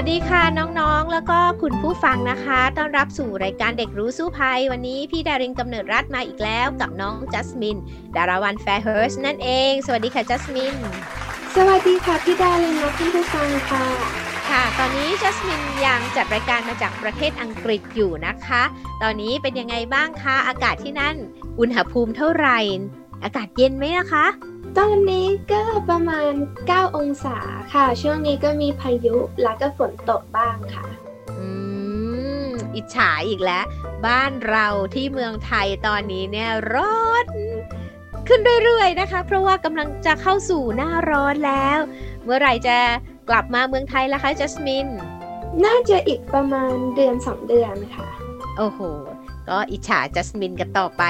สวัสดีค่ะน้องๆ แล้วก็คุณผู้ฟังนะคะ ต้อนรับสู่รายการเด็กรู้สู้ภัย วันนี้พี่ดารินกำเนิดรัฐมาอีกแล้วกับน้องจัสมิน ดาราวันแฟร์เฮิร์สนั่นเอง สวัสดีค่ะจัสมิน สวัสดีค่ะพี่ดารินและคุณผู้ฟังค่ะ ค่ะ ตอนนี้จัสมินยังจัดรายการมาจากประเทศอังกฤษอยู่นะคะ ตอนนี้เป็นยังไงบ้างคะ อากาศที่นั่น อุณหภูมิเท่าไหร่ อากาศเย็นไหมนะคะ ตอนนี้ก็ประมาณ 9 องศาค่ะ ช่วงนี้ก็มีพายุแล้วก็ฝนตกบ้างค่ะ อืม อิจฉาอีกแล้ว บ้านเราที่เมืองไทยตอนนี้เนี่ยร้อนขึ้นเรื่อยๆนะคะ เพราะว่ากำลังจะเข้าสู่หน้าร้อนแล้ว เมื่อไหร่จะกลับมาเมืองไทยล่ะคะจัสมิน น่าจะอีกประมาณเดือนสองเดือนค่ะ โอ้โห ก็อิจฉาจัสมินกันต่อไป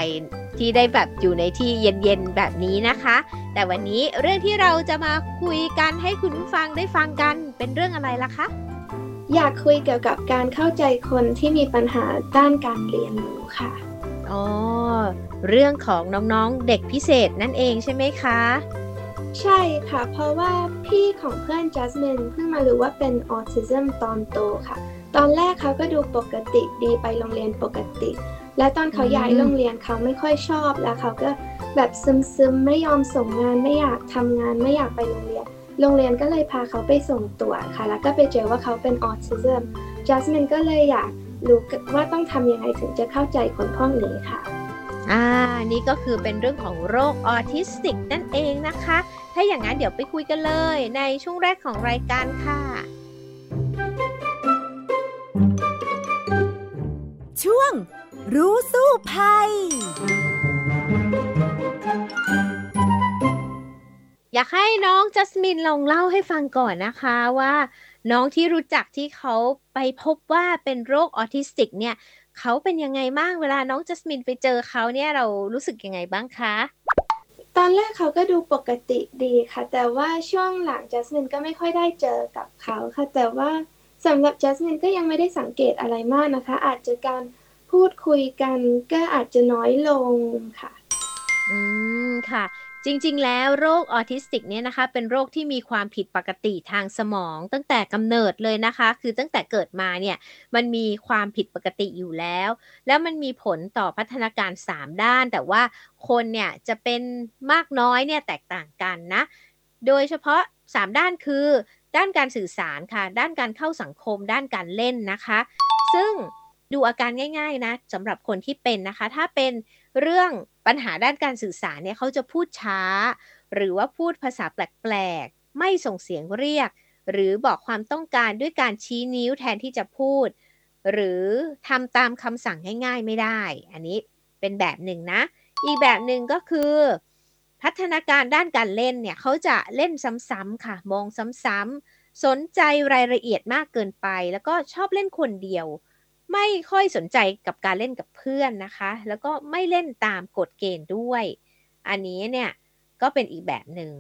ที่ได้แบบอยู่ในที่เย็นๆแบบนี้นะคะ แต่วันนี้เรื่องที่เราจะมาคุยกันให้คุณผู้ฟังได้ฟังกันเป็นเรื่องอะไรล่ะคะ อยากคุยเกี่ยวกับการเข้าใจคนที่มีปัญหาด้านการเรียนรู้ค่ะอ๋อเรื่องของน้องๆเด็กพิเศษนั่นเองใช่ไหมคะ ใช่ค่ะ เพราะว่าพี่ของเพื่อนจัสมินเพิ่งมารู้ว่าเป็นออทิซึมตอนโตค่ะ ตอนแรกเขาก็ดูปกติดีไปโรงเรียนปกติ และตอนเขาย้ายโรงเรียนเขาไม่ค่อยชอบแล้วเขาก็แบบซึมๆไม่ยอมส่งงานไม่อยากทำงานไม่อยากไปโรงเรียน โรงเรียนก็เลยพาเขาไปส่งตรวจค่ะ แล้วก็ไปเจอว่าเขาเป็นออทิซึมจัสมินก็เลยอยากรู้ว่าต้องทำยังไงถึงจะเข้าใจคนพวกนี้ค่ะอ่า นี่ก็คือเป็นเรื่องของโรคออทิสติกนั่นเองนะคะ ถ้าอย่างนั้นเดี๋ยวไปคุยกันเลยในช่วงแรกของรายการค่ะ ช่วง รู้สู้ภัย อยากให้น้องจัสมินลองเล่าให้ฟังก่อนนะคะว่า น้องที่รู้จักที่เขาไปพบว่าเป็นโรคออทิสติกเนี่ยเขาเป็นยังไงบ้างเวลาน้องจัสมินไปเจอเขาเนี่ยเรารู้สึกยังไงบ้างคะตอนแรกเขาก็ดูปกติดีค่ะ แต่ว่าช่วงหลังจัสมินก็ไม่ค่อยได้เจอกับเขาค่ะแต่ว่า สำหรับจัสมินก็ยังไม่ได้สังเกตอะไรมากนะคะ อาจจะการพูดคุยกันก็อาจจะน้อยลงค่ะ อืมค่ะ จริงๆ แล้วโรคออทิสติกเนี่ยนะคะ เป็นโรคที่มีความผิดปกติทางสมอง ตั้งแต่กำเนิดเลยนะคะ คือตั้งแต่เกิดมาเนี่ย มันมีความผิดปกติอยู่แล้ว แล้วมันมีผลต่อพัฒนาการ 3 ด้าน แต่ว่าคนเนี่ยจะเป็นมากน้อยเนี่ยแตกต่างกันนะ โดยเฉพาะ 3 ด้านคือ ด้านการสื่อสารค่ะ ด้านการเข้าสังคม ด้านการเล่นนะคะ ซึ่งดูอาการง่าย ๆนะสำหรับคนที่เป็นนะคะ ถ้าเป็นเรื่องปัญหาด้านการสื่อสารเนี่ยเขาจะพูดช้า หรือว่าพูดภาษาแปลกๆ ไม่ส่งเสียงเรียก หรือบอกความต้องการด้วยการชี้นิ้วแทนที่จะพูด หรือทำตามคำสั่งง่ายๆไม่ได้ อันนี้เป็นแบบหนึ่งนะ อีกแบบหนึ่งก็คือ พัฒนาการด้านการเล่นเนี่ยเขาจะเล่นซ้ำๆค่ะ มองซ้ำๆสนใจรายละเอียดมากเกินไป แล้วก็ชอบเล่นคนเดียว ไม่ค่อยสนใจกับการเล่นกับเพื่อนนะคะ แล้วก็ไม่เล่นตามกฎเกณฑ์ด้วย อันนี้เนี่ยก็เป็นอีกแบบหนึ่ง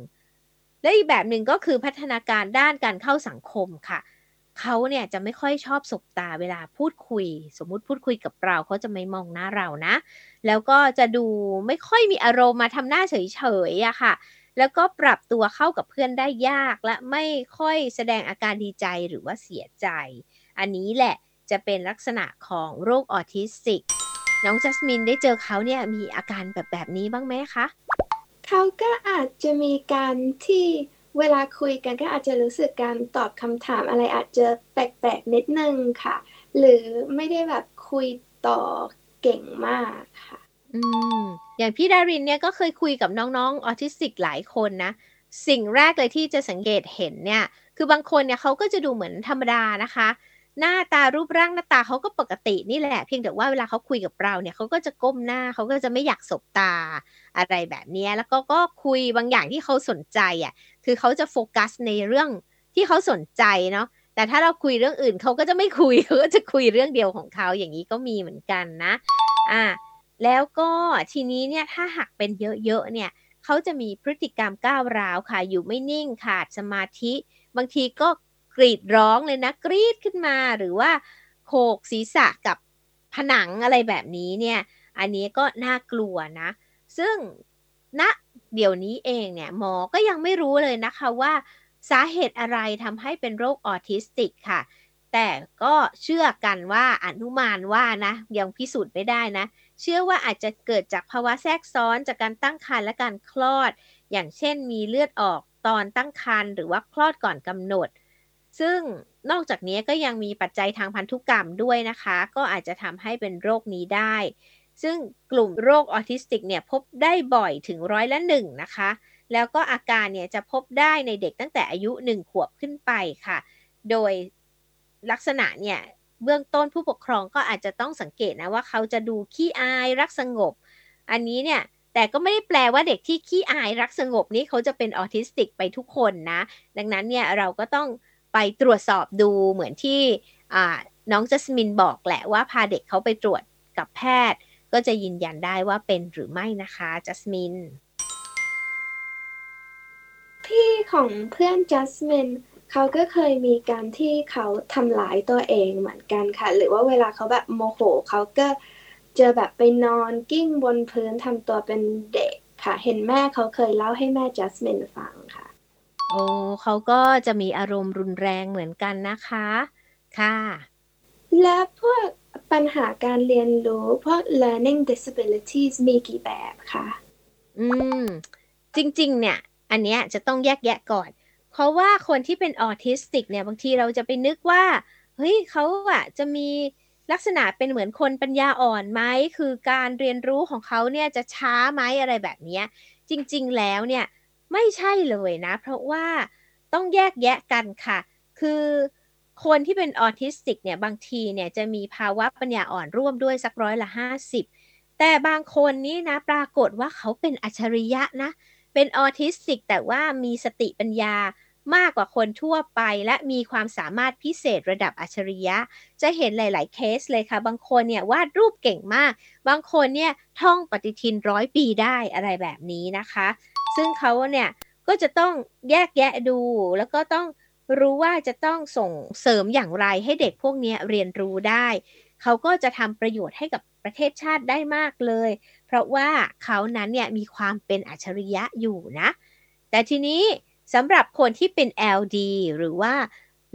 และอีกแบบหนึ่งก็คือพัฒนาการด้านการเข้าสังคมค่ะเขาเนี่ยจะไม่ค่อยชอบสบตาเวลาพูดคุย สมมุติพูดคุยกับเราเขาจะไม่มองหน้าเรานะ แล้วก็จะดูไม่ค่อยมีอารมณ์มาทำหน้าเฉยๆอะค่ะ แล้วก็ปรับตัวเข้ากับเพื่อนได้ยากและไม่ค่อยแสดงอาการดีใจหรือว่าเสียใจ อันนี้แหละจะเป็นลักษณะของโรคออทิสติก น้องจัสมินได้เจอเขาเนี่ยมีอาการแบบแบบนี้บ้างไหมคะเขาก็อาจจะมีการที่ เวลาคุยกันก็อาจจะรู้สึกการตอบคำถามอะไรอาจจะแปลกๆนิดนึงค่ะ หรือไม่ได้แบบคุยต่อเก่งมากค่ะ อืม อย่างพี่ดารินเนี่ยก็เคยคุยกับน้องๆออทิสติกหลายคนนะ สิ่งแรกเลยที่จะสังเกตเห็นเนี่ย คือบางคนเนี่ยเขาก็จะดูเหมือนธรรมดานะคะ หน้าตารูปร่างหน้าตาเขาก็ปกตินี่แหละ เพียงแต่ว่าเวลาเขาคุยกับเราเนี่ยเขาก็จะก้มหน้าเขาก็จะไม่อยากสบตาอะไรแบบนี้แล้วก็ก็คุยบางอย่างที่เขาสนใจอะคือเขาจะโฟกัสในเรื่องที่เขาสนใจเนาะแต่ถ้าเราคุยเรื่องอื่นเขาก็จะไม่คุยเขาก็จะคุยเรื่องเดียวของเขาอย่างนี้ก็มีเหมือนกันนะอ่าแล้วก็ทีนี้เนี่ยถ้าหักเป็นเยอะๆเนี่ยเขาจะมีพฤติกรรมก้าวร้าวค่ะ อยู่ไม่นิ่งขาดสมาธิ บางทีก็ กรีดร้องเลยนะ กรีดขึ้นมาหรือว่าโขกศีรษะกับผนังอะไรแบบนี้เนี่ย อันนี้ก็น่ากลัวนะ ซึ่งณนะเดี๋ยวนี้เองเนี่ยหมอก็ยังไม่รู้เลยนะคะว่า สาเหตุอะไรทำให้เป็นโรคออทิสติกค่ะ แต่ก็เชื่อกันว่าอนุมานว่านะ ยังพิสูจน์ไม่ได้นะ เชื่อว่าอาจจะเกิดจากภาวะแทรกซ้อนจากการตั้งครรภ์และการคลอด อย่างเช่นมีเลือดออกตอนตั้งครรภ์หรือว่าคลอดก่อนกำหนด ซึ่งนอกจากนี้ก็ยังมีปัจจัยทางพันธุกรรมด้วยนะคะ ก็อาจจะทำให้เป็นโรคนี้ได้ ซึ่งกลุ่มโรคออทิสติกเนี่ยพบได้บ่อยถึงร้อยละหนึ่งนะคะ แล้วก็อาการเนี่ยจะพบได้ในเด็กตั้งแต่อายุ 1 ขวบขึ้นไปค่ะ โดยลักษณะเนี่ยเบื้องต้นผู้ปกครองก็อาจจะต้องสังเกตนะว่าเขาจะดูขี้อายรักสงบ อันนี้เนี่ยแต่ก็ไม่ได้แปลว่าเด็กที่ขี้อายรักสงบนี้เขาจะเป็นออทิสติกไปทุกคนนะ ดังนั้นเนี่ยเราก็ต้อง ไปตรวจสอบดูเหมือนที่น้องจัสมินบอกแหละว่าพาเด็กเขาไปตรวจกับแพทย์ ก็จะยืนยันได้ว่าเป็นหรือไม่นะคะจัสมินพี่ของเพื่อนจัสมินเขาก็เคยมีการที่เขาทำลายตัวเองเหมือนกันค่ะ หรือว่าเวลาเขาแบบโมโหเขาก็จะแบบไปนอนกิ้งบนพื้นทำตัวเป็นเด็กค่ะ เห็นแม่เขาเคยเล่าให้แม่จัสมินฟังค่ะ โอ้เขาก็จะมีอารมณ์รุนแรงเหมือนกันนะคะ ค่ะ และพวกปัญหาการเรียนรู้ พวก learning disabilities มีกี่แบบคะอืม จริง ๆ เนี่ย อันนี้จะต้องแยกแยะก่อน เพราะว่าคนที่เป็นออทิสติกเนี่ย บางทีเราจะไปนึกว่า เฮ้ยเขาอะจะมีลักษณะเป็นเหมือนคนปัญญาอ่อนไหม คือการเรียนรู้ของเขาเนี่ยจะช้าไหมอะไรแบบนี้ จริง ๆ แล้วเนี่ย ไม่ใช่เลยนะ เพราะว่าต้องแยกแยะกันค่ะ คือคนที่เป็นออทิสติกเนี่ยบางทีเนี่ยจะมีภาวะปัญญาอ่อนร่วมด้วยสักร้อยละห้าสิบแต่บางคนนี้นะปรากฏว่าเขาเป็นอัจฉริยะนะ เป็นออทิสติก แต่ว่ามีสติปัญญามากกว่าคนทั่วไป และมีความสามารถพิเศษระดับอัจฉริยะ จะเห็นหลาย ๆ เคสเลยค่ะ บางคนเนี่ยวาดรูปเก่งมาก บางคนเนี่ยท่องปฏิทินร้อยปีได้อะไรแบบนี้นะคะ ซึ่งเขาเนี่ยก็จะต้องแยกแยะดู แล้วก็ต้องรู้ว่าจะต้องส่งเสริมอย่างไรให้เด็กพวกนี้เรียนรู้ได้ เขาก็จะทำประโยชน์ให้กับประเทศชาติได้มากเลย เพราะว่าเขานั้นเนี่ยมีความเป็นอัจฉริยะอยู่นะ แต่ทีนี้สำหรับคนที่เป็น LD หรือว่า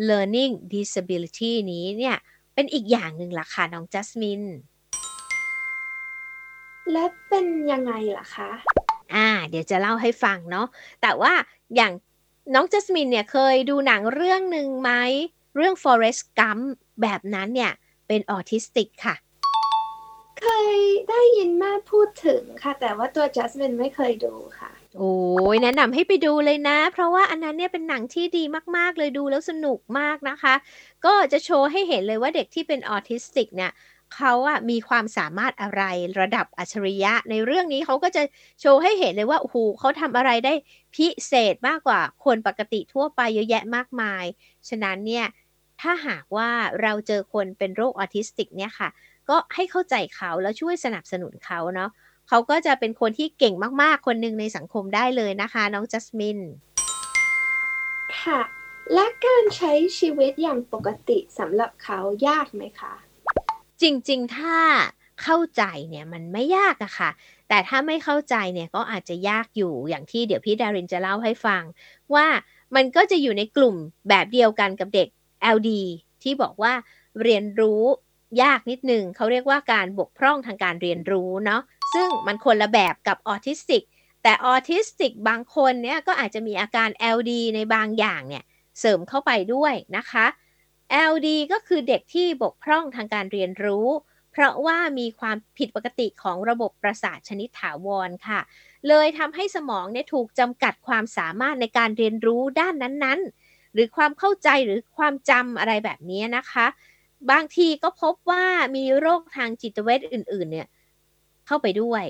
learning disability นี้เนี่ยเป็นอีกอย่างหนึ่งล่ะค่ะ น้องจัสมิน และเป็นยังไงล่ะคะ อ่า เดี๋ยวจะเล่าให้ฟังเนาะแต่ว่าอย่างน้องจัสมินเนี่ยเคยดูหนังเรื่องหนึ่งไหมเรื่อง Forest Gump แบบนั้นเนี่ยเป็นออทิสติกค่ะ เคยได้ยินแม่พูดถึงค่ะ แต่ว่าตัวจัสมินไม่เคยดูค่ะ โอ้ยแนะนำให้ไปดูเลยนะ เพราะว่าอันนั้นเนี่ยเป็นหนังที่ดีมากๆเลยดูแล้วสนุกมากนะคะ ก็จะโชว์ให้เห็นเลยว่าเด็กที่เป็นออทิสติกเนี่ย เขาอะมีความสามารถอะไรระดับอัจฉริยะ ในเรื่องนี้เขาก็จะโชว์ให้เห็นเลยว่าโอ้โหเขาทำอะไรได้พิเศษมากกว่าคนปกติทั่วไปเยอะแยะมากมาย ฉะนั้นเนี่ยถ้าหากว่าเราเจอคนเป็นโรคออทิสติกเนี่ยค่ะ ก็ให้เข้าใจเขาแล้วช่วยสนับสนุนเขาเนาะเขาก็จะเป็นคนที่เก่งมากๆ คนหนึ่งในสังคมได้เลยนะคะ น้องจัสมินค่ะ และการใช้ชีวิตอย่างปกติสำหรับเขายากไหมคะ จริงๆ ถ้าเข้าใจเนี่ยมันไม่ยากอะค่ะ แต่ถ้าไม่เข้าใจเนี่ยก็อาจจะยากอยู่อย่างที่เดี๋ยวพี่ดารินจะเล่าให้ฟัง ว่ามันก็จะอยู่ในกลุ่มแบบเดียวกันกับเด็ก LD ที่บอกว่าเรียนรู้ยากนิดนึงเขาเรียกว่าการบกพร่องทางการเรียนรู้เนาะซึ่งมันคนละแบบกับออทิสติก แต่ออทิสติกบางคนเนี่ยก็อาจจะมีอาการ LD ในบางอย่างเนี่ยเสริมเข้าไปด้วยนะคะ LD ก็คือเด็กที่บกพร่องทางการเรียนรู้ เพราะว่ามีความผิดปกติของระบบประสาทชนิดถาวรค่ะ เลยทำให้สมองเนี่ยถูกจำกัดความสามารถในการเรียนรู้ด้านนั้นๆ หรือความเข้าใจหรือความจำอะไรแบบนี้นะคะ บางทีก็พบว่ามีโรคทางจิตเวชอื่น ๆ เนี่ยเข้าไปด้วย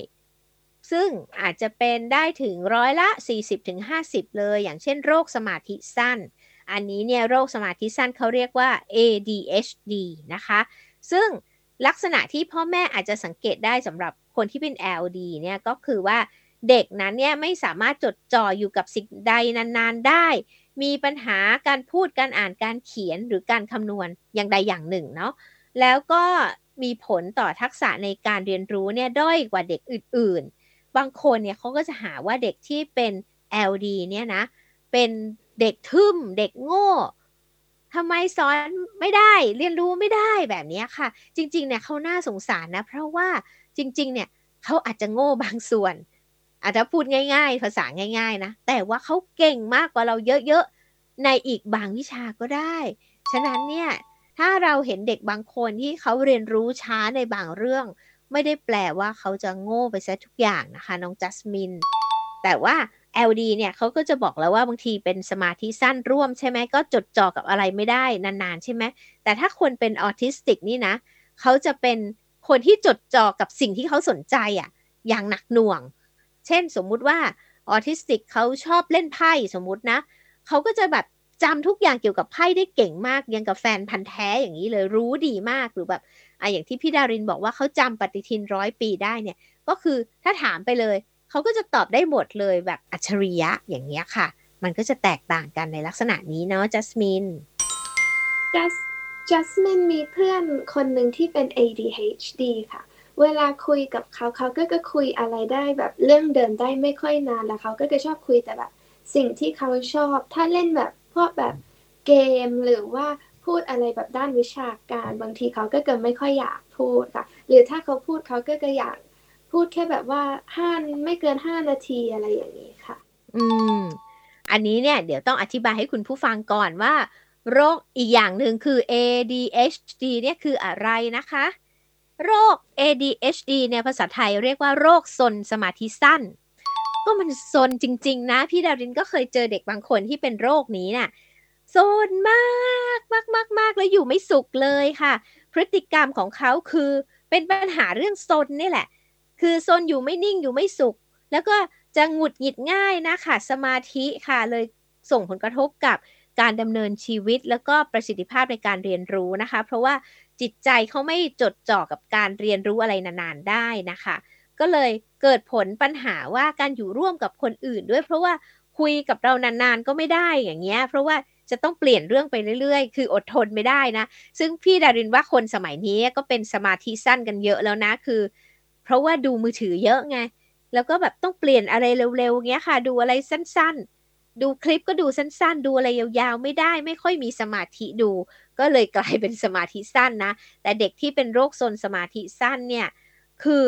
ซึ่งอาจจะเป็นได้ถึงร้อยละ 40-50 เลย อย่างเช่นโรคสมาธิสั้น อันนี้เนี่ยโรคสมาธิสั้นเขาเรียกว่า ADHD นะคะ ซึ่งลักษณะที่พ่อแม่อาจจะสังเกตได้สำหรับคนที่เป็น LD เนี่ยก็คือว่าเด็กนั้นเนี่ยไม่สามารถจดจ่ออยู่กับสิ่งใดนานๆได้ มีปัญหาการพูดการอ่านการเขียนหรือการคำนวณอย่างใดอย่างหนึ่งเนาะแล้วก็มีผลต่อทักษะในการเรียนรู้เนี่ยด้อยกว่าเด็กอื่น ๆ บางคนเนี่ยเขาก็จะหาว่าเด็กที่เป็น LD เนี่ยนะเป็น เด็กทึมเด็กโง่ทำไมสอนไม่ได้เรียนรู้ไม่ได้แบบนี้ค่ะ จริง ๆ เนี่ยเขาน่าสงสารนะ เพราะว่าจริง ๆ เนี่ยเขาอาจจะโง่บางส่วน อาจจะพูดง่าย ๆ ภาษาง่าย ๆ นะ แต่ว่าเขาเก่งมากกว่าเราเยอะ ๆ ในอีกบางวิชาก็ได้ ฉะนั้นเนี่ยถ้าเราเห็นเด็กบางคนที่เขาเรียนรู้ช้าในบางเรื่อง ไม่ได้แปลว่าเขาจะโง่ไปซะทุกอย่างนะคะน้องจัสมิน แต่ว่า LD เนี่ยเขาก็จะบอกแล้วว่าบางทีเป็นสมาธิสั้นร่วมใช่ไหมก็จดจ่อกับอะไรไม่ได้นานๆ ใช่ไหมแต่ถ้าคนเป็นออทิสติกนี่นะเขาจะเป็นคนที่จดจ่อกับสิ่งที่เขาสนใจอะ่ะอย่างหนักหน่วง เช่นสมมุติว่าออทิสติกเขาชอบเล่นไพ่สมมุตินะเขาก็จะแบบจำทุกอย่างเกี่ยวกับไพ่ได้เก่งมากยังกับแฟนพันธ์แท้อย่างนี้เลยรู้ดีมากหรือแบบอะอย่างที่พี่ดารินบอกว่าเขาจำปฏิทินร้อยปีได้เนี่ย ก็คือถ้าถามไปเลย เขาก็จะตอบได้หมดเลยแบบอัจฉริยะอย่างเงี้ยค่ะ มันก็จะแตกต่างกันในลักษณะนี้เนาะจัสมินจัสจัสมินมีเพื่อนคนหนึ่งที่เป็น ADHD ค่ะ เวลาคุยกับเขาเขาก็จะคุยอะไรได้แบบเรื่องเดินได้ไม่ค่อยนานแล้วเขาก็จะชอบคุยแต่แบบ สิ่งที่เขาชอบ ถ้าเล่นแบบพวกแบบเกมหรือว่าพูดอะไรแบบด้านวิชาการ บางทีเขาก็เกิดไม่ค่อยอยากพูดค่ะ หรือถ้าเขาพูดเขาก็จะอยาก พูดแค่แบบว่าห้าไม่เกินห้านาทีอะไรอย่างนี้ค่ะ อืม อันนี้เนี่ย เดี๋ยวต้องอธิบายให้คุณผู้ฟังก่อนว่า โรคอีกอย่างหนึ่งคือ ADHD เนี่ยคืออะไรนะคะ โรค ADHD เนี่ยภาษาไทยเรียกว่าโรคซนสมาธิสั้น ก็มันซนจริง ๆ นะ พี่ดารินก็เคยเจอเด็กบางคนที่เป็นโรคนี้นะ่ะซนมากมากมากมากแล้วอยู่ไม่สุขเลยค่ะ พฤติกรรมของเขาคือเป็นปัญหาเรื่องซนนี่แหละ คือโซนอยู่ไม่นิ่งอยู่ไม่สุข แล้วก็จะหงุดหงิดง่ายนะค่ะสมาธิค่ะเลยส่งผลกระทบกับการดำเนินชีวิต แล้วก็ประสิทธิภาพในการเรียนรู้นะคะ เพราะว่าจิตใจเขาไม่จดจ่อกับการเรียนรู้อะไรนานๆได้นะคะ ก็เลยเกิดผลปัญหาว่าการอยู่ร่วมกับคนอื่นด้วย เพราะว่าคุยกับเรานานๆก็ไม่ได้อย่างเงี้ย เพราะว่าจะต้องเปลี่ยนเรื่องไปเรื่อยๆ คืออดทนไม่ได้นะ ซึ่งพี่ดารินว่าคนสมัยนี้ก็เป็นสมาธิสั้นกันเยอะแล้วนะ คือ เพราะว่าดูมือถือเยอะไง แล้วก็แบบต้องเปลี่ยนอะไรเร็วๆเงี้ยค่ะ ดูอะไรสั้นๆ ดูคลิปก็ดูสั้นๆ ดูอะไรยาวๆ ไม่ได้ไม่ค่อยมีสมาธิดู ก็เลยกลายเป็นสมาธิสั้นนะ แต่เด็กที่เป็นโรคโซนสมาธิสั้นเนี่ยคือ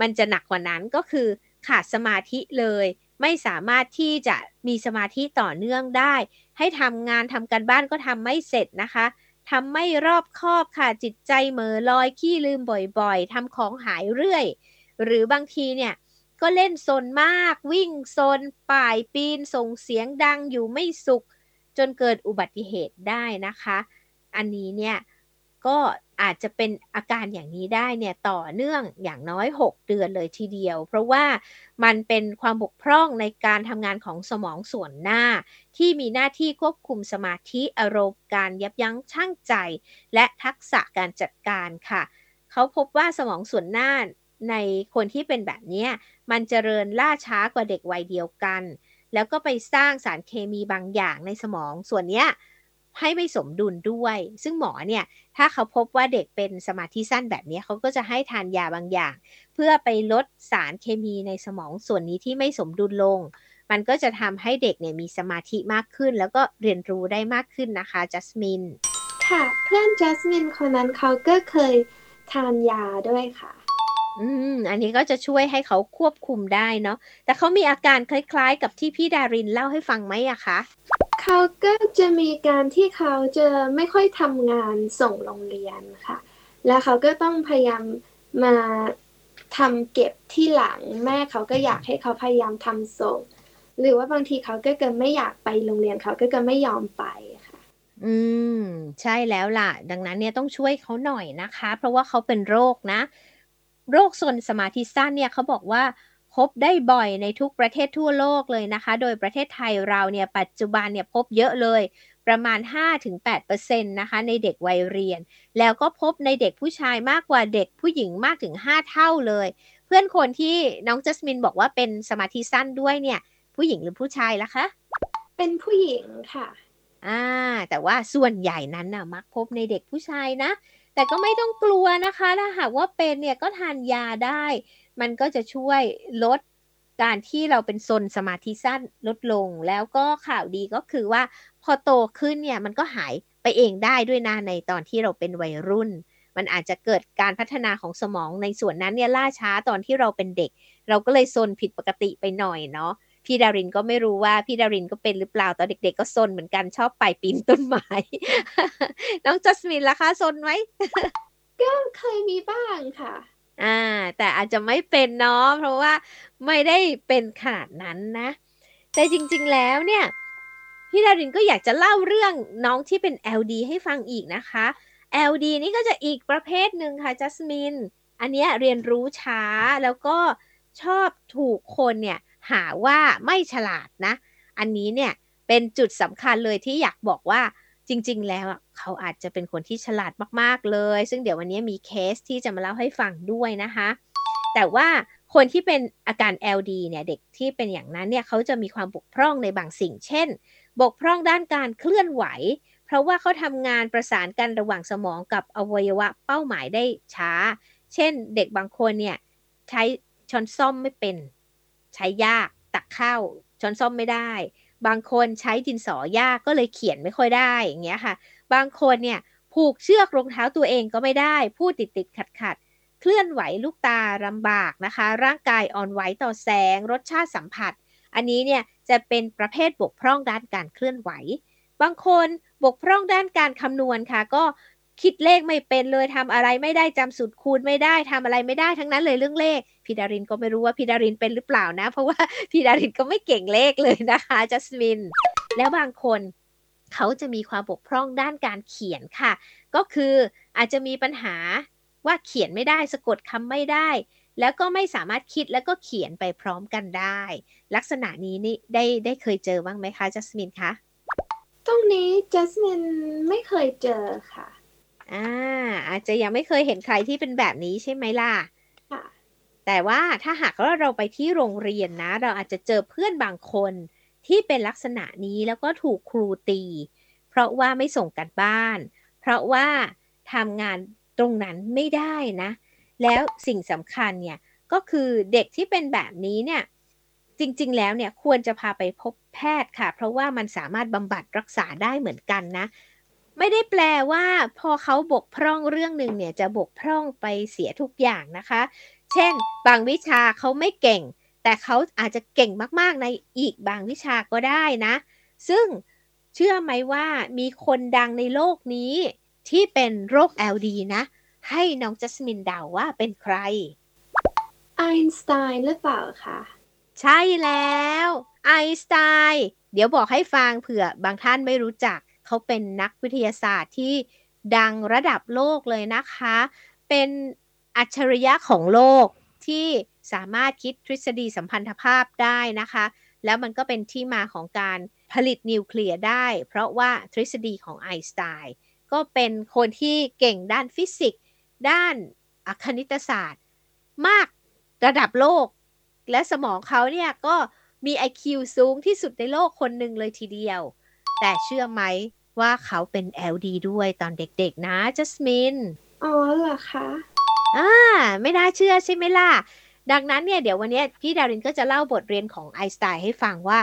มันจะหนักกว่านั้นก็คือขาดสมาธิเลย ไม่สามารถที่จะมีสมาธิต่อเนื่องได้ ให้ทำงานทำการบ้านก็ทำไม่เสร็จนะคะ ทำไม่รอบคอบค่ะจิตใจเหม่อลอยขี้ลืมบ่อยๆทำของหายเรื่อย หรือบางทีเนี่ยก็เล่นโซนมาก วิ่งโซนป่ายปีนส่งเสียงดังอยู่ไม่สุข จนเกิดอุบัติเหตุได้นะคะ อันนี้เนี่ยก็ อาจจะเป็นอาการอย่างนี้ได้เนี่ยต่อเนื่องอย่างน้อย 6 เดือนเลยทีเดียว เพราะว่ามันเป็นความบกพร่องในการทำงานของสมองส่วนหน้า ที่มีหน้าที่ควบคุมสมาธิอารมณ์การยับยั้งชั่งใจ และทักษะการจัดการค่ะ เขาพบว่าสมองส่วนหน้าในคนที่เป็นแบบนี้มันเจริญล่าช้ากว่าเด็กวัยเดียวกัน แล้วก็ไปสร้างสารเคมีบางอย่างในสมองส่วนนี้ ให้ไม่สมดุลด้วย ซึ่งหมอเนี่ยถ้าเขาพบว่าเด็กเป็นสมาธิสั้นแบบนี้เขาก็จะให้ทานยาบางอย่าง เพื่อไปลดสารเคมีในสมองส่วนนี้ที่ไม่สมดุลลง มันก็จะทำให้เด็กเนี่ยมีสมาธิมากขึ้น แล้วก็เรียนรู้ได้มากขึ้นนะคะจัสมินค่ะ เพื่อนจัสมินคนนั้นเขาก็เคยทานยาด้วยค่ะอืม อันนี้ก็จะช่วยให้เขาควบคุมได้เนาะ แต่เขามีอาการคล้ายๆ กับที่พี่ดารินเล่าให้ฟังไหมอะคะ เขาก็จะมีการที่เขาจะไม่ค่อยทำงานส่งโรงเรียนค่ะ แล้วเขาก็ต้องพยายามมาทำเก็บที่หลังแม่เขาก็อยากให้เขาพยายามทำส่ง หรือว่าบางทีเขาก็เกินไม่อยากไปโรงเรียนเขาก็เกินไม่ยอมไปค่ะอืม ใช่แล้วล่ะ ดังนั้นเนี่ยต้องช่วยเขาหน่อยนะคะ เพราะว่าเขาเป็นโรคนะ โรคส่วนสมาธิสั้นเนี่ยเขาบอกว่า พบได้บ่อยในทุกประเทศทั่วโลกเลยนะคะ โดยประเทศไทยเราเนี่ยปัจจุบันเนี่ยพบเยอะเลย ประมาณ 5-8%นะคะในเด็กวัยเรียน แล้วก็พบในเด็กผู้ชายมากกว่าเด็กผู้หญิงมากถึง 5 เท่าเลย เพื่อนคนที่น้องจัสมินบอกว่าเป็นสมาธิสั้นด้วยเนี่ย ผู้หญิงหรือผู้ชายล่ะคะ เป็นผู้หญิงค่ะอ่าแต่ว่าส่วนใหญ่นั้นน่ะมักพบในเด็กผู้ชายนะ แต่ก็ไม่ต้องกลัวนะคะ ถ้าหากว่าเป็นเนี่ยก็ทานยาได้ มันก็จะช่วยลดการที่เราเป็นโซนสมาธิสั้นลดลง แล้วก็ข่าวดีก็คือว่าพอโตขึ้นเนี่ยมันก็หายไปเองได้ด้วยนะในตอนที่เราเป็นวัยรุ่น มันอาจจะเกิดการพัฒนาของสมองในส่วนนั้นเนี่ยล่าช้าตอนที่เราเป็นเด็ก เราก็เลยโซนผิดปกติไปหน่อยเนาะพี่ดารินก็ไม่รู้ว่าพี่ดารินก็เป็นหรือเปล่าตอนเด็ก ๆ ก็ซนเหมือนกันชอบไปปีนต้นไม้ น้องจัสมินล่ะคะซนไหมก็เคยมีบ้างค่ะ อ่า แต่อาจจะไม่เป็นเนาะเพราะว่าไม่ได้เป็นขนาดนั้นนะ แต่จริงๆแล้วเนี่ยพี่ดารินก็อยากจะเล่าเรื่องน้องที่เป็น LD ให้ฟังอีกนะคะ LD นี่ก็จะอีกประเภทหนึ่งค่ะจัสมินอันนี้เรียนรู้ช้าแล้วก็ชอบถูกคนเนี่ยหาว่าไม่ฉลาดนะ อันนี้เนี่ยเป็นจุดสำคัญเลยที่อยากบอกว่า จริง ๆ แล้วเขาอาจจะเป็นคนที่ฉลาดมากๆเลย ซึ่งเดี๋ยววันนี้มีเคสที่จะมาเล่าให้ฟังด้วยนะคะ แต่ว่าคนที่เป็นอาการ LD เนี่ยเด็กที่เป็นอย่างนั้นเนี่ยเขาจะมีความบกพร่องในบางสิ่ง เช่น บกพร่องด้านการเคลื่อนไหว เพราะว่าเขาทำงานประสานกันระหว่างสมองกับอวัยวะเป้าหมายได้ช้า เช่น เด็กบางคนเนี่ยใช้ช้อนซ่อมไม่เป็น ใช้ยากตักข้าวช้อนซ่อมไม่ได้ บางคนใช้ดินสอยากก็เลยเขียนไม่ค่อยได้อย่างเงี้ยค่ะ บางคนเนี่ยผูกเชือกรองเท้าตัวเองก็ไม่ได้ พูดติดติดขัดขัดเคลื่อนไหวลูกตาลำบากนะคะ ร่างกายอ่อนไหวต่อแสง รสชาติสัมผัส อันนี้เนี่ยจะเป็นประเภทบกพร่องด้านการเคลื่อนไหว บางคนบกพร่องด้านการคำนวณค่ะ ก็ คิดเลขไม่เป็นเลยทำอะไรไม่ได้จำสูตรคูณไม่ได้ทำอะไรไม่ได้ทั้งนั้นเลยเรื่องเลขพี่ดารินก็ไม่รู้ว่าพี่ดารินเป็นหรือเปล่านะ เพราะว่าพี่ดารินก็ไม่เก่งเลขเลยนะคะจัสมิน แล้วบางคนเขาจะมีความบกพร่องด้านการเขียนค่ะ ก็คืออาจจะมีปัญหาว่าเขียนไม่ได้สะกดคำไม่ได้ แล้วก็ไม่สามารถคิดแล้วก็เขียนไปพร้อมกันได้ ลักษณะนี้นี่ได้ได้เคยเจอบ้างไหมคะจัสมินคะตรงนี้จัสมินไม่เคยเจอค่ะ อ่าอาจจะยังไม่เคยเห็นใครที่เป็นแบบนี้ใช่ไหมล่ะค่ะ แต่ว่าถ้าหากว่าเราไปที่โรงเรียนนะ เราอาจจะเจอเพื่อนบางคนที่เป็นลักษณะนี้แล้วก็ถูกครูตี เพราะว่าไม่ส่งกันบ้าน เพราะว่าทำงานตรงนั้นไม่ได้นะ แล้วสิ่งสำคัญเนี่ยก็คือเด็กที่เป็นแบบนี้เนี่ยจริง ๆ แล้วเนี่ยควรจะพาไปพบแพทย์ค่ะ เพราะว่ามันสามารถบำบัดรักษาได้เหมือนกันนะ ไม่ได้แปลว่า พอเขาบกพร่องเรื่องหนึ่งเนี่ยจะบกพร่องไปเสียทุกอย่างนะคะ เช่น บางวิชาเขาไม่เก่ง แต่เขาอาจจะเก่งมากๆในอีกบางวิชาก็ได้นะ ซึ่งเชื่อไหมว่ามีคนดังในโลกนี้ที่เป็นโรค LD นะ ให้น้องจัสมินเดาว่าเป็นใครไอน์สไตน์หรือเปล่าคะใช่แล้วไอน์สไตน์เดี๋ยวบอกให้ฟังเผื่อบางท่านไม่รู้จัก เขาเป็นนักวิทยาศาสตร์ที่ดังระดับโลกเลยนะคะ เป็นอัจฉริยะของโลกที่สามารถคิดทฤษฎีสัมพันธภาพได้นะคะ แล้วมันก็เป็นที่มาของการผลิตนิวเคลียร์ได้ เพราะว่าทฤษฎีของไอน์สไตน์ก็เป็นคนที่เก่งด้านฟิสิกส์ด้านคณิตศาสตร์ มากระดับโลก และสมองเขาเนี่ยก็มี IQ สูงที่สุดในโลกคนหนึ่งเลยทีเดียว แต่เชื่อไหม ว่าเขาเป็น LD ด้วยตอนเด็กๆนะจัสมินอ๋อเหรอคะอ่าไม่น่าเชื่อใช่ไหมล่ะ ดังนั้นเนี่ยเดี๋ยววันนี้พี่ดารินก็จะเล่าบทเรียนของไอน์สไตน์ให้ฟังว่า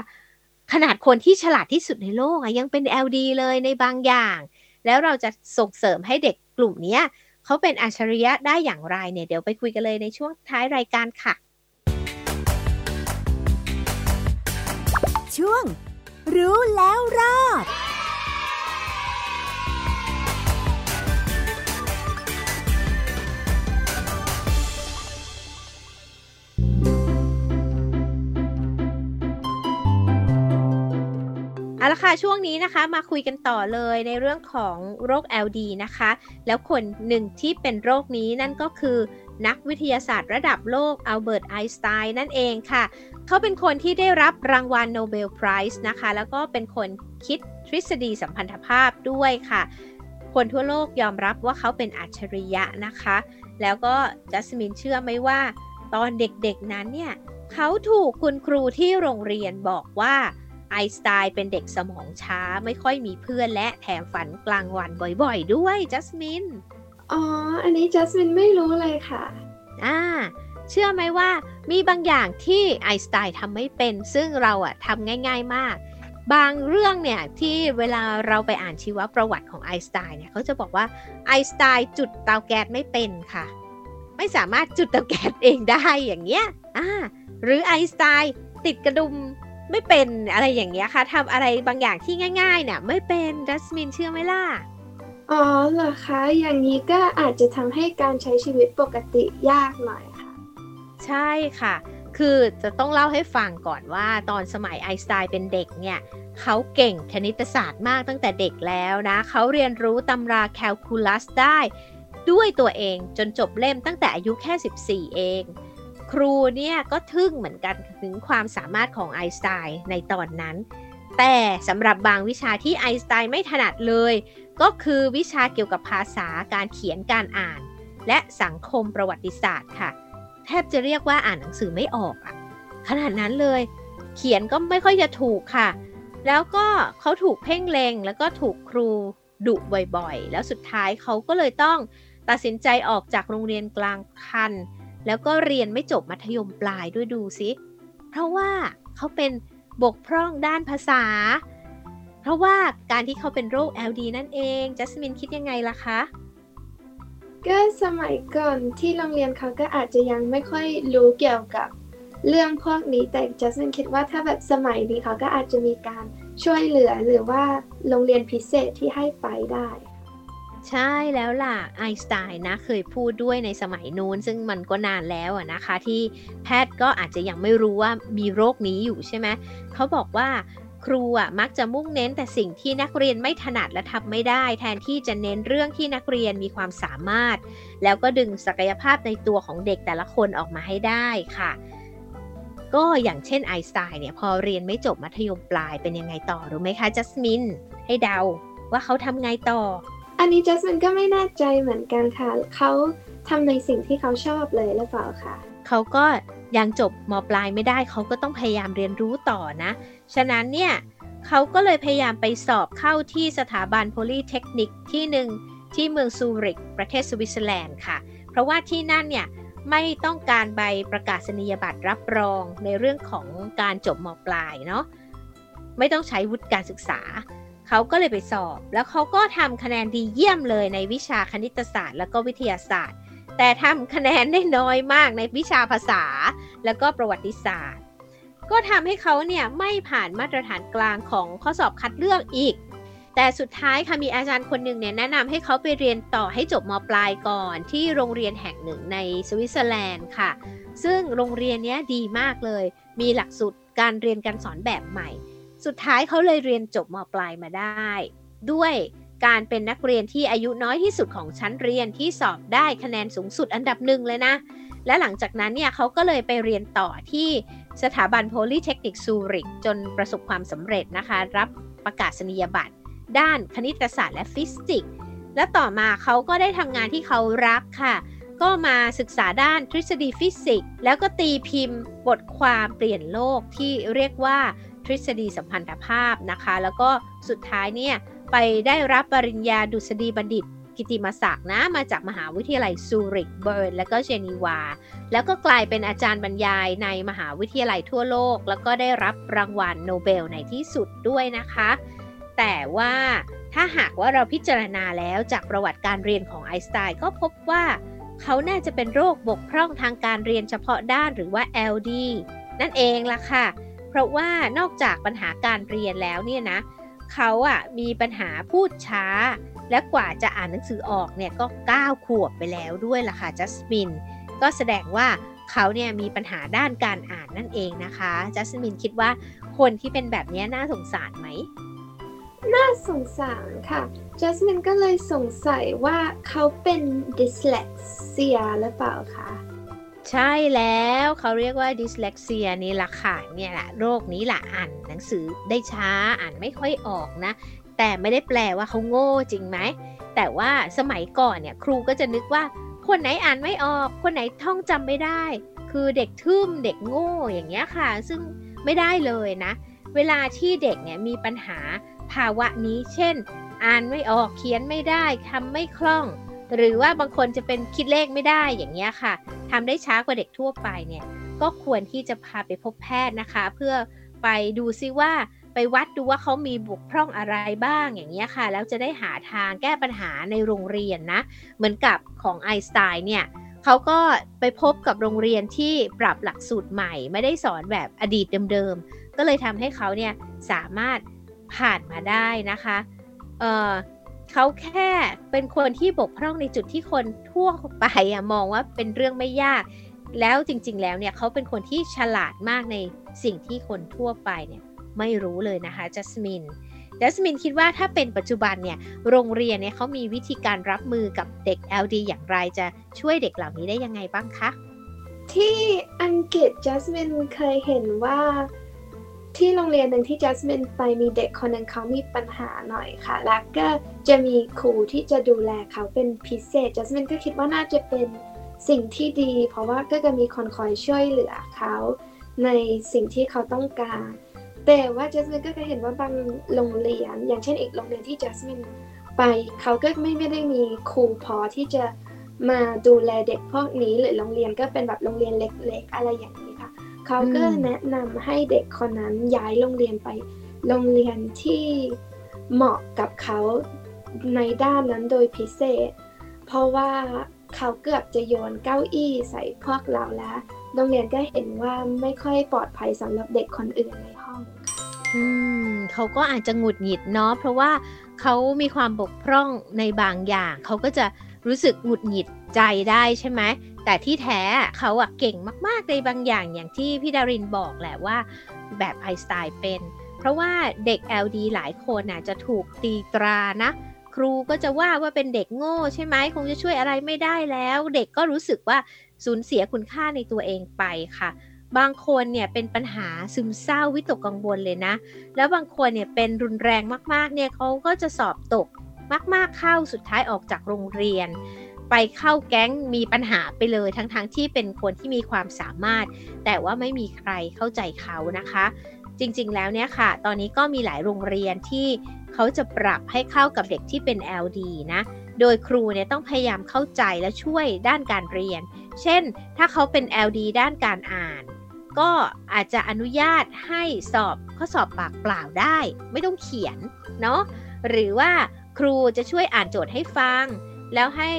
ขนาดคนที่ฉลาดที่สุดในโลกอะยังเป็น LD เลยในบางอย่าง แล้วเราจะส่งเสริมให้เด็กกลุ่มเนี้ยเขาเป็นอัจฉริยะได้อย่างไรเนี่ยเดี๋ยวไปคุยกันเลยในช่วงท้ายรายการค่ะ ช่วง รู้แล้วรอด ช่วงนี้นะคะมาคุยกันต่อเลยในเรื่องของโรค LD นะคะ แล้วคนหนึ่งที่เป็นโรคนี้นั่นก็คือนักวิทยาศาสตร์ระดับโลกอัลเบิร์ตไอน์สไตน์นั่นเองค่ะ เขาเป็นคนที่ได้รับรางวัล Nobel Prize นะคะ แล้วก็เป็นคนคิดทฤษฎีสัมพันธภาพด้วยค่ะ คนทั่วโลกยอมรับว่าเขาเป็นอัจฉริยะนะคะ แล้วก็จัสมินเชื่อไหมว่า ตอนเด็กๆนั้นเนี่ยเขาถูกคุณครูที่โรงเรียนบอกว่า ไอน์สไตน์เป็นเด็กสมองช้าไม่ค่อยมีเพื่อนและแถมฝันกลางวันบ่อยๆ ด้วยจัสมิน อ๋อ อันนี้จัสมินไม่รู้เลยค่ะ อ่า เชื่อไหมว่ามีบางอย่างที่ไอน์สไตน์ทำไม่เป็น ซึ่งเราอะทำง่าย ๆมาก บางเรื่องเนี่ยที่เวลาเราไปอ่านชีวประวัติของไอน์สไตน์เนี่ยเขาจะบอกว่าไอน์สไตน์จุดเตาแก๊สไม่เป็นค่ะ ไม่สามารถจุดเตาแก๊สเองได้อย่างเงี้ย อ่า หรือไอน์สไตน์ติดกระดุม ไม่เป็นอะไรอย่างเงี้ยค่ะทำอะไรบางอย่างที่ง่ายๆเนี่ยไม่เป็นดัสมินเชื่อไหมล่ะอ๋อเหรอคะ อย่างนี้ก็อาจจะทำให้การใช้ชีวิตปกติยากหน่อยค่ะ ใช่ค่ะ คือจะต้องเล่าให้ฟังก่อนว่าตอนสมัยไอน์สไตน์เป็นเด็กเนี่ยเขาเก่งคณิตศาสตร์มากตั้งแต่เด็กแล้วนะ เขาเรียนรู้ตำราแคลคูลัสได้ ด้วยตัวเองจนจบเล่มตั้งแต่อายุแค่ 14 เอง ครูเนี่ยก็ทึ่งเหมือนกันถึงความสามารถของไอน์สไตน์ในตอนนั้น แต่สำหรับบางวิชาที่ไอน์สไตน์ไม่ถนัดเลย ก็คือวิชาเกี่ยวกับภาษาการเขียนการอ่าน และสังคมประวัติศาสตร์ค่ะ แทบจะเรียกว่าอ่านหนังสือไม่ออกอะขนาดนั้นเลย เขียนก็ไม่ค่อยจะถูกค่ะ แล้วก็เขาถูกเพ่งเลงแล้วก็ถูกครูดุบ่อยๆ แล้วสุดท้ายเขาก็เลยต้องตัดสินใจออกจากโรงเรียนกลางคัน แล้วก็เรียนไม่จบมัธยมปลายด้วยดูสิ เพราะว่าเขาเป็นบกพร่องด้านภาษา เพราะว่าการที่เขาเป็นโรค LD นั่นเอง จัสมินคิดยังไงล่ะคะก็สมัยก่อนที่โรงเรียนเขาก็อาจจะยังไม่ค่อยรู้เกี่ยวกับเรื่องพวกนี้แต่จัสมินคิดว่าถ้าแบบสมัยนี้เขาก็อาจจะมีการช่วยเหลือหรือว่าโรงเรียนพิเศษที่ให้ไปได้ ใช่แล้วล่ะไอน์สไตน์นะเคยพูดด้วยในสมัยนู้นซึ่งมันก็นานแล้วนะคะ ที่แพทย์ก็อาจจะยังไม่รู้ว่ามีโรคนี้อยู่ใช่ไหมเขาบอกว่าครูอะมักจะมุ่งเน้นแต่สิ่งที่นักเรียนไม่ถนัดและทำไม่ได้ แทนที่จะเน้นเรื่องที่นักเรียนมีความสามารถ แล้วก็ดึงศักยภาพในตัวของเด็กแต่ละคนออกมาให้ได้ค่ะ ก็อย่างเช่นไอน์สไตน์เนี่ยพอเรียนไม่จบมัธยมปลายเป็นยังไงต่อรู้ไหมคะจัสมินให้เดาว่าเขาทำไงต่อ อันนี้จัสมินก็ไม่แน่ใจเหมือนกันค่ะ เขาทำในสิ่งที่เขาชอบเลยหรือเปล่าคะเขาก็ยังจบมปลายไม่ได้เขาก็ต้องพยายามเรียนรู้ต่อนะ ฉะนั้นเนี่ยเขาก็เลยพยายามไปสอบเข้าที่สถาบันโพลีเทคนิคที่หนึ่งที่เมืองซูริกประเทศสวิตเซอร์แลนด์ค่ะ เพราะว่าที่นั่นเนี่ยไม่ต้องการใบประกาศนียบัตรรับรองในเรื่องของการจบมปลายเนาะไม่ต้องใช้วุฒิการศึกษา เขาก็เลยไปสอบ แล้วเขาก็ทำคะแนนดีเยี่ยมเลยในวิชาคณิตศาสตร์ และก็วิทยาศาสตร์ แต่ทำคะแนนได้น้อยมากในวิชาภาษา แล้วก็ประวัติศาสตร์ ก็ทำให้เขาเนี่ยไม่ผ่านมาตรฐานกลางของข้อสอบคัดเลือกอีก แต่สุดท้ายค่ะมีอาจารย์คนหนึ่งเนี่ยแนะนำให้เขาไปเรียนต่อให้จบมปลายก่อนที่โรงเรียนแห่งหนึ่งในสวิตเซอร์แลนด์ค่ะ ซึ่งโรงเรียนเนี้ยดีมากเลย มีหลักสูตรการเรียนการสอนแบบใหม่ สุดท้ายเขาเลยเรียนจบมปลายมาได้ ด้วยการเป็นนักเรียนที่อายุน้อยที่สุดของชั้นเรียนที่สอบได้คะแนนสูงสุดอันดับหนึ่งเลยนะ และหลังจากนั้นเนี่ยเขาก็เลยไปเรียนต่อที่สถาบันโพลีเทคนิคซูริกจนประสบความสำเร็จนะคะ รับประกาศนียบัตร ด้านคณิตศาสตร์และฟิสิกส์และต่อมาเขาก็ได้ทำงานที่เขารักค่ะ ก็มาศึกษาด้านทฤษฎีฟิสิกส์แล้วก็ตีพิมพ์บทความเปลี่ยนโลกที่เรียกว่า ทฤษฎีสัมพันธภาพนะคะ แล้วก็สุดท้ายเนี่ยไปได้รับปริญญาดุษฎีบัณฑิตกิติมศักดิ์นะมาจากมหาวิทยาลัยซูริกเบิร์นและก็เจนีวา แล้วก็กลายเป็นอาจารย์บรรยายในมหาวิทยาลัยทั่วโลก แล้วก็ได้รับรางวัลโนเบลในที่สุดด้วยนะคะ แต่ว่าถ้าหากว่าเราพิจารณาแล้วจากประวัติการเรียนของไอน์สไตน์ก็พบว่า เขาน่าจะเป็นโรคบกพร่องทางการเรียนเฉพาะด้านหรือว่า LD นั่นเองล่ะค่ะ เพราะว่านอกจากปัญหาการเรียนแล้วเนี่ยนะเขาอะมีปัญหาพูดช้า และกว่าจะอ่านหนังสือออกเนี่ยก็ 9 ขวบไปแล้วด้วยล่ะค่ะจัสมินก็แสดงว่าเขาเนี่ยมีปัญหาด้านการอ่านนั่นเองนะคะจัสมินคิดว่าคนที่เป็นแบบนี้น่าสงสารไหมน่าสงสารค่ะจัสมินก็เลยสงสัยว่าเขาเป็นดิสเลกเซียหรือเปล่าคะ ใช่แล้วเขาเรียกว่าดิสเลกเซียนี่แหละค่ะเนี่ยแหละโรคนี้แหละอ่านหนังสือได้ช้าอ่านไม่ค่อยออกนะ แต่ไม่ได้แปลว่าเขาโง่จริงไหม แต่ว่าสมัยก่อนเนี่ยครูก็จะนึกว่าคนไหนอ่านไม่ออก คนไหนท่องจำไม่ได้ คือเด็กทึมเด็กโง่อย่างเงี้ยค่ะ ซึ่งไม่ได้เลยนะ เวลาที่เด็กเนี่ยมีปัญหาภาวะนี้ เช่น อ่านไม่ออกเขียนไม่ได้ทำไม่คล่อง หรือว่าบางคนจะเป็นคิดเลขไม่ได้อย่างเงี้ยค่ะทำได้ช้ากว่าเด็กทั่วไปเนี่ยก็ควรที่จะพาไปพบแพทย์นะคะ เพื่อไปดูซิว่าไปวัดดูว่าเขามีบุกพร่องอะไรบ้างอย่างเงี้ยค่ะ แล้วจะได้หาทางแก้ปัญหาในโรงเรียนนะ เหมือนกับของไอน์สไตน์เนี่ยเขาก็ไปพบกับโรงเรียนที่ปรับหลักสูตรใหม่ ไม่ได้สอนแบบอดีตเดิมๆก็เลยทำให้เขาเนี่ยสามารถผ่านมาได้นะคะเเขาแค่เป็นคนที่บกพร่องในจุดที่คนทั่วไปอะมองว่าเป็นเรื่องไม่ยาก แล้วจริง ๆ แล้วเนี่ยเขาเป็นคนที่ฉลาดมากในสิ่งที่คนทั่วไปเนี่ยไม่รู้เลยนะคะจัสมินจัสมินคิดว่าถ้าเป็นปัจจุบันเนี่ยโรงเรียนเนี่ยเขามีวิธีการรับมือกับเด็ก LD อย่างไรจะช่วยเด็กเหล่านี้ได้ยังไงบ้างคะ ที่อังกฤษจัสมินเคยเห็นว่า ที่โรงเรียนหนึ่งที่จัสมินไปมีเด็กคนหนึ่งเขามีปัญหาหน่อยค่ะ แล้วก็จะมีครูที่จะดูแลเขาเป็นพิเศษจัสมินก็คิดว่าน่าจะเป็นสิ่งที่ดี เพราะว่าก็จะมีคนคอยช่วยเหลือเขาในสิ่งที่เขาต้องการ แต่ว่าจัสมินก็เคยเห็นว่าบางโรงเรียน อย่างเช่นอีกโรงเรียนที่จัสมินไปเขาก็ไม่ไม่ได้มีครูพอที่จะมาดูแลเด็กพวกนี้หรือโรงเรียนก็เป็นแบบโรงเรียนเล็ก ๆ อะไรอย่างนี้ เขาก็แนะนำให้เด็กคนนั้นย้ายโรงเรียนไปโรงเรียนที่เหมาะกับเขาในด้านนั้นโดยพิเศษ เพราะว่าเขาเกือบจะโยนเก้าอี้ใส่พวกเราแล้วโรงเรียนก็เห็นว่าไม่ค่อยปลอดภัยสำหรับเด็กคนอื่นในห้อง อืมเขาก็อาจจะหงุดหงิดเนาะเพราะว่าเขามีความบกพร่องในบางอย่าง เขาก็จะรู้สึกหงุดหงิดใจได้ใช่ไหม แต่ที่แท้เขาอะเก่งมากๆในบางอย่างอย่างที่พี่ดารินบอกแหละว่าแบบไอสไตล์เป็น เพราะว่าเด็ก LD หลายคนน่ะจะถูกตีตรานะครูก็จะว่าว่าเป็นเด็กโง่ใช่ไหมคงจะช่วยอะไรไม่ได้แล้ว เด็กก็รู้สึกว่าสูญเสียคุณค่าในตัวเองไปค่ะ บางคนเนี่ยเป็นปัญหาซึมเศร้าวิตกกังวลเลยนะ แล้วบางคนเนี่ยเป็นรุนแรงมากๆเนี่ยเขาก็จะสอบตกมากๆเข้าสุดท้ายออกจากโรงเรียน ไปเข้าแก๊งมีปัญหาไปเลยทั้งๆทที่เป็นคนที่มีความสามารถ แต่ว่าไม่มีใครเข้าใจเขานะคะ จริงๆแล้วเนี่ยค่ะ ตอนนี้ก็มีหลายโรงเรียนที่เขาจะปรับให้เข้ากับเด็กที่เป็น LD นะโดยครูเนี่ยต้องพยายามเข้าใจและช่วยด้านการเรียน เช่น ถ้าเขาเป็น LD ด้านการอ่าน ก็อาจจะอนุญาตให้สอบข้อสอบปากเปล่าได้ ไม่ต้องเขียนเนาะหรือว่าครูจะช่วยอ่านโจทย์ให้ฟัง แล้วให้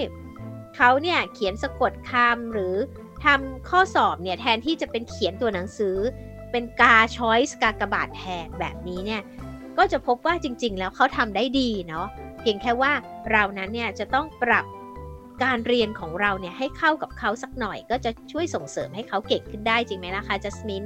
เขาเนี่ยเขียนสะกดคำหรือทำข้อสอบเนี่ยแทนที่จะเป็นเขียนตัวหนังสือ เป็นกาช้อยส์กากระบาดแทนแบบนี้เนี่ยก็จะพบว่าจริงๆ แล้วเขาทำได้ดีเนาะเพียงแค่ว่าเรานั้นเนี่ยจะต้องปรับการเรียนของเราเนี่ยให้เข้ากับเขาสักหน่อย ก็จะช่วยส่งเสริมให้เขาเก่งขึ้นได้จริงไหมล่ะคะจัสมิน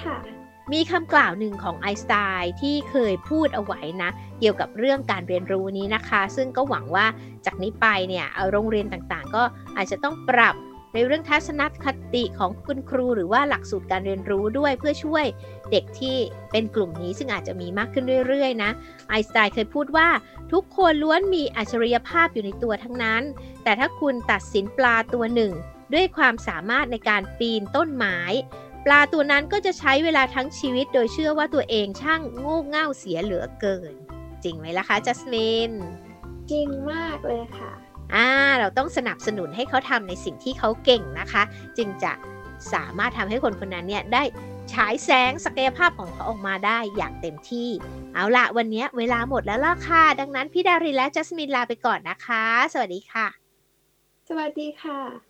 ค่ะ มีคำกล่าวหนึ่งของไอสไตน์ที่เคยพูดเอาไว้นะ เกี่ยวกับเรื่องการเรียนรู้นี้นะคะ ซึ่งก็หวังว่าจากนี้ไปเนี่ยโรงเรียนต่างๆ ก็อาจจะต้องปรับในเรื่องทัศนคติของคุณครูหรือว่าหลักสูตรการเรียนรู้ด้วยเพื่อช่วยเด็กที่เป็นกลุ่มนี้ซึ่งอาจจะมีมากขึ้นเรื่อยๆนะไอสไตน์เคยพูดว่าทุกคนล้วนมีอัจฉริยภาพอยู่ในตัวทั้งนั้น แต่ถ้าคุณตัดสินปลาตัวหนึ่ง ด้วยความสามารถในการปีนต้นไม้ ปลาตัวนั้นก็จะใช้เวลาทั้งชีวิตโดยเชื่อว่าตัวเองช่างโง่เง่าเสียเหลือเกิน จริงไหมล่ะคะจัสมินจริงมากเลยค่ะอ่าเราต้องสนับสนุนให้เขาทำในสิ่งที่เขาเก่งนะคะ จึงจะสามารถทำให้คนคนนั้นเนี่ยได้ฉายแสงศักยภาพของเขาออกมาได้อย่างเต็มที่ เอาละวันนี้เวลาหมดแล้วล่ะค่ะ ดังนั้นพี่ดารินและจัสมินลาไปก่อนนะคะ สวัสดีค่ะ สวัสดีค่ะ